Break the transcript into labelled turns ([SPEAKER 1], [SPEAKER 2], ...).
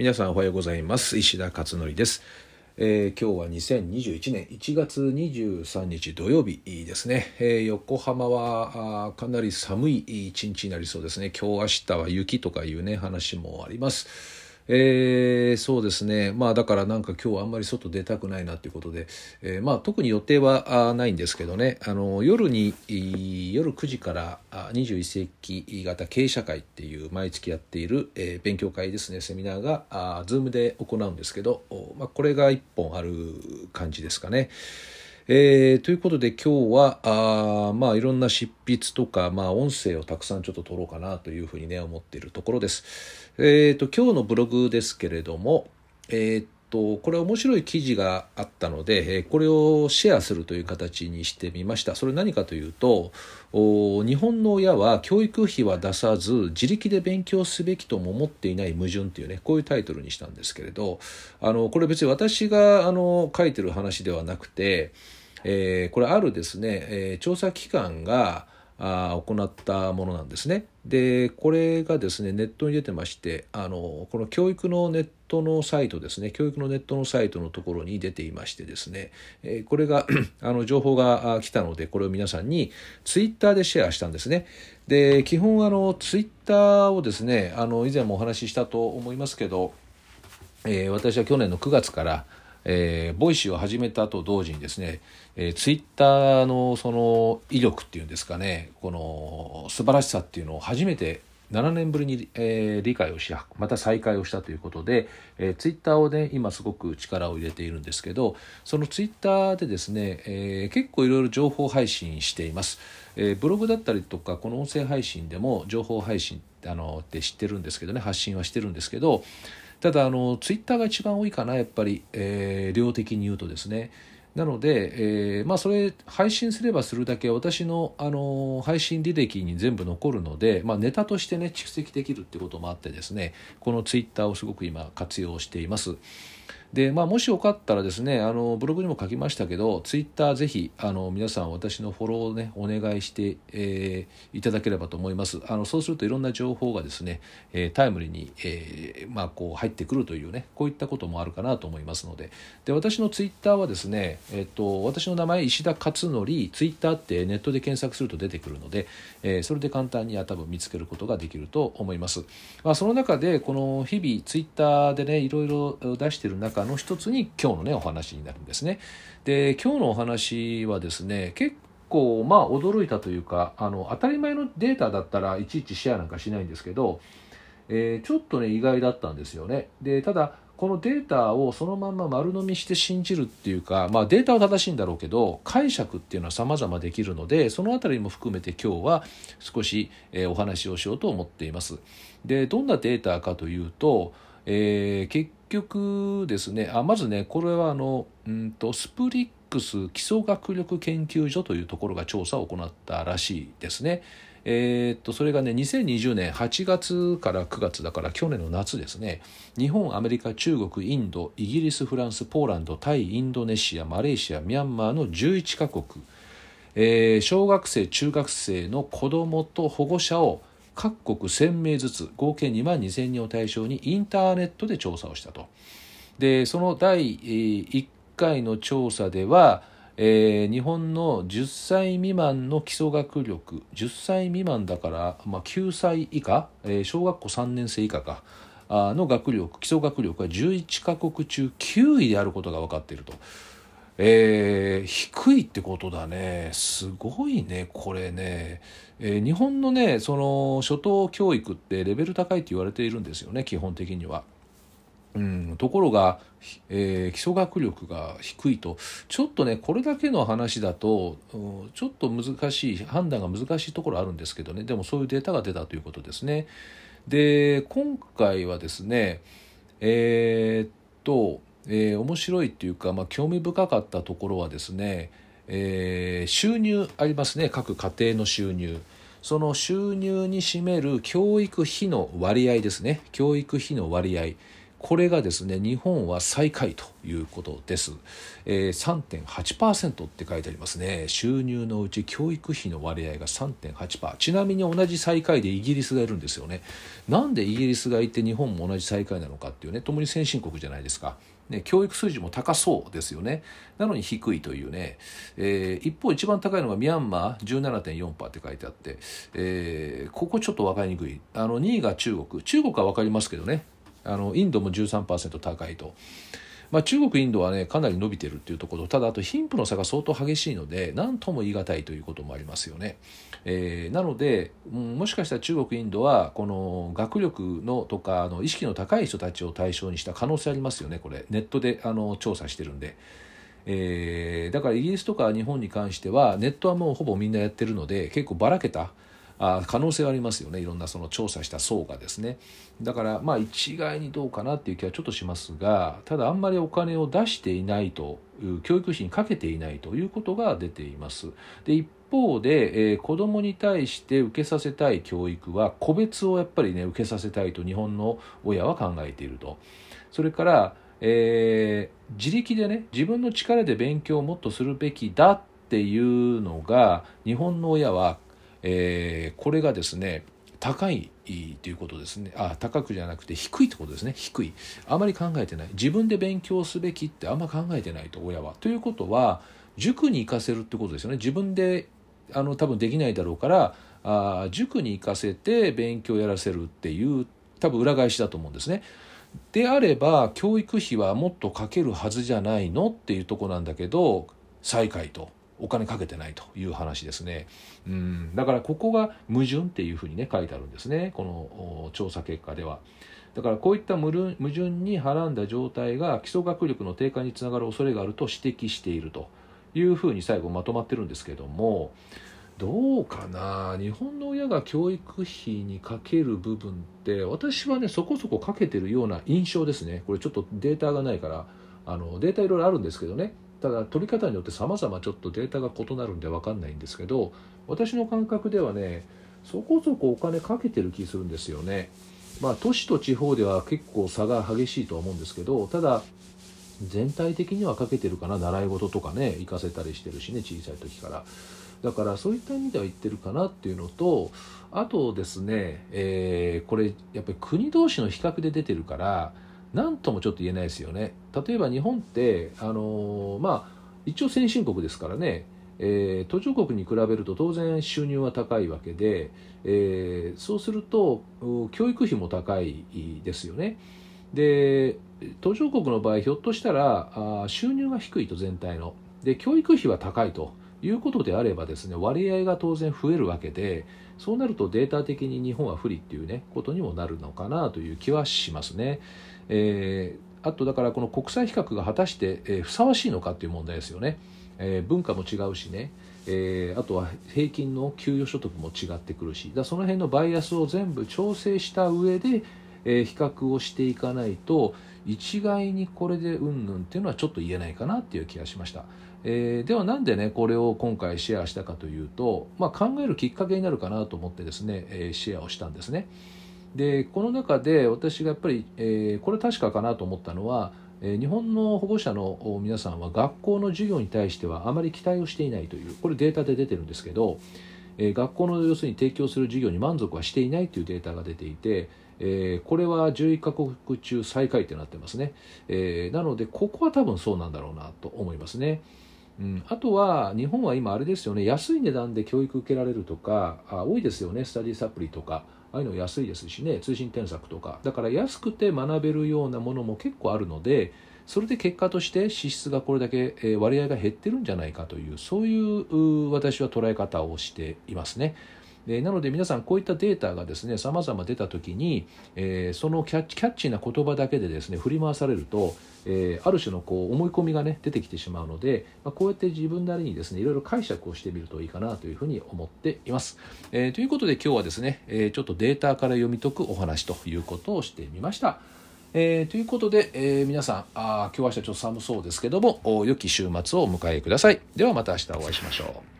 [SPEAKER 1] 皆さんおはようございます。石田勝則です、えー今日は2021年1月23日土曜日ですね、えー横浜はあかなり寒い一日になりそうですね。今日明日は雪とかいうね話もあります。えーそうですね。まあだからなんか今日はあんまり外出たくないなということで、えーまあ特に予定はないんですけどね。あの夜に夜9時から21世紀型経営社会っていう毎月やっている、えー勉強会ですね。セミナーがあー Zoom で行うんですけど、まあ、これが1本ある感じですかね。えーということで今日はあまあいろんな執筆とか、まあ、音声をたくさんちょっと取ろうかなというふうにね思っているところです。えー、と今日のブログですけれども、えーとこれは面白い記事があったので、えこれをシェアするという形にしてみました。それ何かというと日本の親は教育費は出さず自力で勉強すべきとも思っていない矛盾っていうねこういうタイトルにしたんですけれどあのこれ別に私があの書いてる話ではなくて、えーこれあるですね、えー調査機関があ行ったものなんですね。でこれがですねネットに出てましてあのこの教育のネットのサイトですね教育のネットのサイトのところに出ていましてですね、えーこれが あの情報が来たのでこれを皆さんにツイッターでシェアしたんですね。で基本あのツイッターをですねあの以前もお話ししたと思いますけどえー私は去年の9月から、えー Voicy を始めたと同時にですね、えーツイッターのその威力っていうんですかねこの素晴らしさっていうのを初めて7年ぶりに、えー理解をしまた再開をしたということで、えーツイッターをね今すごく力を入れているんですけどそのツイッターでですね、えー結構いろいろ情報配信しています、えーブログだったりとかこの音声配信でも情報配信あのって知ってるんですけどね発信はしてるんですけどただあのツイッターが一番多いかなやっぱり、えー量的に言うとですねなので、えーまあ、それ配信すればするだけ私の、あの配信履歴に全部残るので、まあ、ネタとしてね蓄積できるっていうこともあってですねこのツイッターをすごく今活用しています。でまあ、もしよかったらですねあのブログにも書きましたけどツイッターぜひあの皆さん私のフォローをねお願いして、えーいただければと思います。あのそうするといろんな情報がですね、えータイムリーに、えーまあ、こう入ってくるというねこういったこともあるかなと思いますので。で私のツイッターはですね、えっと私の名前石田勝則。ツイッターってネットで検索すると出てくるので、えーそれで簡単には多分見つけることができると思います、まあ、その中でこの日々ツイッターでねいろいろ出している中の一つに今日のねお話になるんですね。で今日のお話はですね結構まあ驚いたというかあの当たり前のデータだったらいちいちシェアなんかしないんですけど、えーちょっとね意外だったんですよね。でただこのデータをそのまま丸飲みして信じるっていうか、まあ、データは正しいんだろうけど解釈っていうのは様々できるのでそのあたりも含めて今日は少し、えお話をしようと思っています。でどんなデータかというと、えー結局ですねあまずねこれはあのうんとスプリックス基礎学力研究所というところが調査を行ったらしいですね。えーっとそれがね2020年8月から9月だから去年の夏ですね日本アメリカ中国インドイギリスフランスポーランドタイインドネシアマレーシアミャンマーの11カ国、えー小学生中学生の子どもと保護者を各国1000名ずつ合計2万2000人を対象にインターネットで調査をしたと。でその第1回の調査では、えー日本の10歳未満の基礎学力10歳未満だから、まあ、9歳以下、えー小学校3年生以下かあの学力基礎学力が11カ国中9位であることが分かっていると。えー低いってことだねすごいねこれね、えー日本のねその初等教育ってレベル高いって言われているんですよね基本的には。うん、ところが、えー基礎学力が低いとちょっとねこれだけの話だとちょっと難しい判断が難しいところあるんですけどねでもそういうデータが出たということですね。で今回はですねえーっと、えー面白いっていうか、まあ、興味深かったところはですね、えー収入ありますね各家庭の収入。その収入に占める教育費の割合ですね。教育費の割合。これがですね日本は最下位ということです、えー、3.8%って書いてありますね。収入のうち教育費の割合が3.8%ちなみに同じ最下位でイギリスがいるんですよね。なんでイギリスがいて日本も同じ最下位なのかっていうね。共に先進国じゃないですか。ね、教育水準も高そうですよね。なのに低いというね、えー、一方一番高いのがミャンマー17.4%って書いてあって、えー、ここちょっと分かりにくい。あの2位が中国。中国は分かりますけどね。あのインドも13%高いと。まあ、中国インドはねかなり伸びてるっていうところただあと貧富の差が相当激しいので何とも言い難いということもありますよね。えー、なので、うん、もしかしたら中国インドはこの学力のとかあの意識の高い人たちを対象にした可能性ありますよねこれネットであの調査してるんで。えー、だからイギリスとか日本に関してはネットはもうほぼみんなやってるので結構ばらけたあ可能性がありますよね。いろんなその調査した層がですね。だからまあ一概にどうかなっていう気はちょっとしますがただあんまりお金を出していないという教育費にかけていないということが出ています。で一方で、えー、子どもに対して受けさせたい教育は個別をやっぱりね受けさせたいと日本の親は考えていると。それからえー、自力でね自分の力で勉強をもっとするべきだっていうのが日本の親はえー、これがですね高いということですね。あ高くじゃなくて低いってことですね。低い。あまり考えてない。自分で勉強すべきってあんま考えてないと親は。ということは塾に行かせるってことですよね。自分であの多分できないだろうからあ塾に行かせて勉強やらせるっていう多分裏返しだと思うんですね。であれば教育費はもっとかけるはずじゃないのっていうとこなんだけど最下位と。お金かけてないという話ですね。うん、だからここが矛盾っていうふうにね書いてあるんですね。この調査結果では。だからこういった矛盾にはらんだ状態が基礎学力の低下につながる恐れがあると指摘しているというふうに最後まとまってるんですけどもどうかな？日本の親が教育費にかける部分って私はねそこそこかけてるような印象ですね。これちょっとデータがないからあのデータいろいろあるんですけどね。ただ取り方によって様々ちょっとデータが異なるんで分かんないんですけど私の感覚ではねそこそこお金かけてる気するんですよね。まあ都市と地方では結構差が激しいとは思うんですけどただ全体的にはかけてるかな習い事とかね行かせたりしてるしね小さい時からだからそういった意味では言ってるかなっていうのとあとですね、えー、これやっぱり国同士の比較で出てるから何ともちょっと言えないですよね。例えば日本ってあのまあ一応先進国ですからね、えー、途上国に比べると当然収入は高いわけで、えー、そうすると教育費も高いですよね。で途上国の場合ひょっとしたらあ収入が低いと全体ので教育費は高いということであればですね割合が当然増えるわけでそうなるとデータ的に日本は不利っていうねことにもなるのかなという気はしますね。えー、あとだからこの国際比較が果たして、えー、ふさわしいのかっていう問題ですよね。えー、文化も違うしね、えー、あとは平均の給与所得も違ってくるしだその辺のバイアスを全部調整した上で、えー、比較をしていかないと一概にこれでうんぬんっていうのはちょっと言えないかなっていう気がしました。えー、ではなんでねこれを今回シェアしたかというと、まあ、考えるきっかけになるかなと思ってですね、えー、シェアをしたんですね。でこの中で私がやっぱり、えー、これ確かかなと思ったのは、え、日本の保護者の皆さんは学校の授業に対してはあまり期待をしていないというこれデータで出てるんですけど、え、学校の要するに提供する授業に満足はしていないというデータが出ていて、えー、これは11カ国中最下位となってますね、えー、なのでここは多分そうなんだろうなと思いますね。うん、あとは日本は今あれですよね。安い値段で教育受けられるとかあ多いですよね。スタディサプリとか。ああいうの安いですしね。通信添削とか。だから安くて学べるようなものも結構あるのでそれで結果として支出がこれだけ割合が減ってるんじゃないかというそういう私は捉え方をしていますね。えなので皆さんこういったデータがですね様々出た時に、えー、そのキャッチキャッチな言葉だけでですね振り回されると、えー、ある種のこう思い込みがね出てきてしまうので、まあ、こうやって自分なりにですねいろいろ解釈をしてみるといいかなというふうに思っています。え、ということで今日はですね、えちょっとデータから読み解くお話ということをしてみました。え、ということで、え、皆さんあ今日は明日ちょっと寒そうですけども良き週末をお迎えください。ではまた明日お会いしましょう。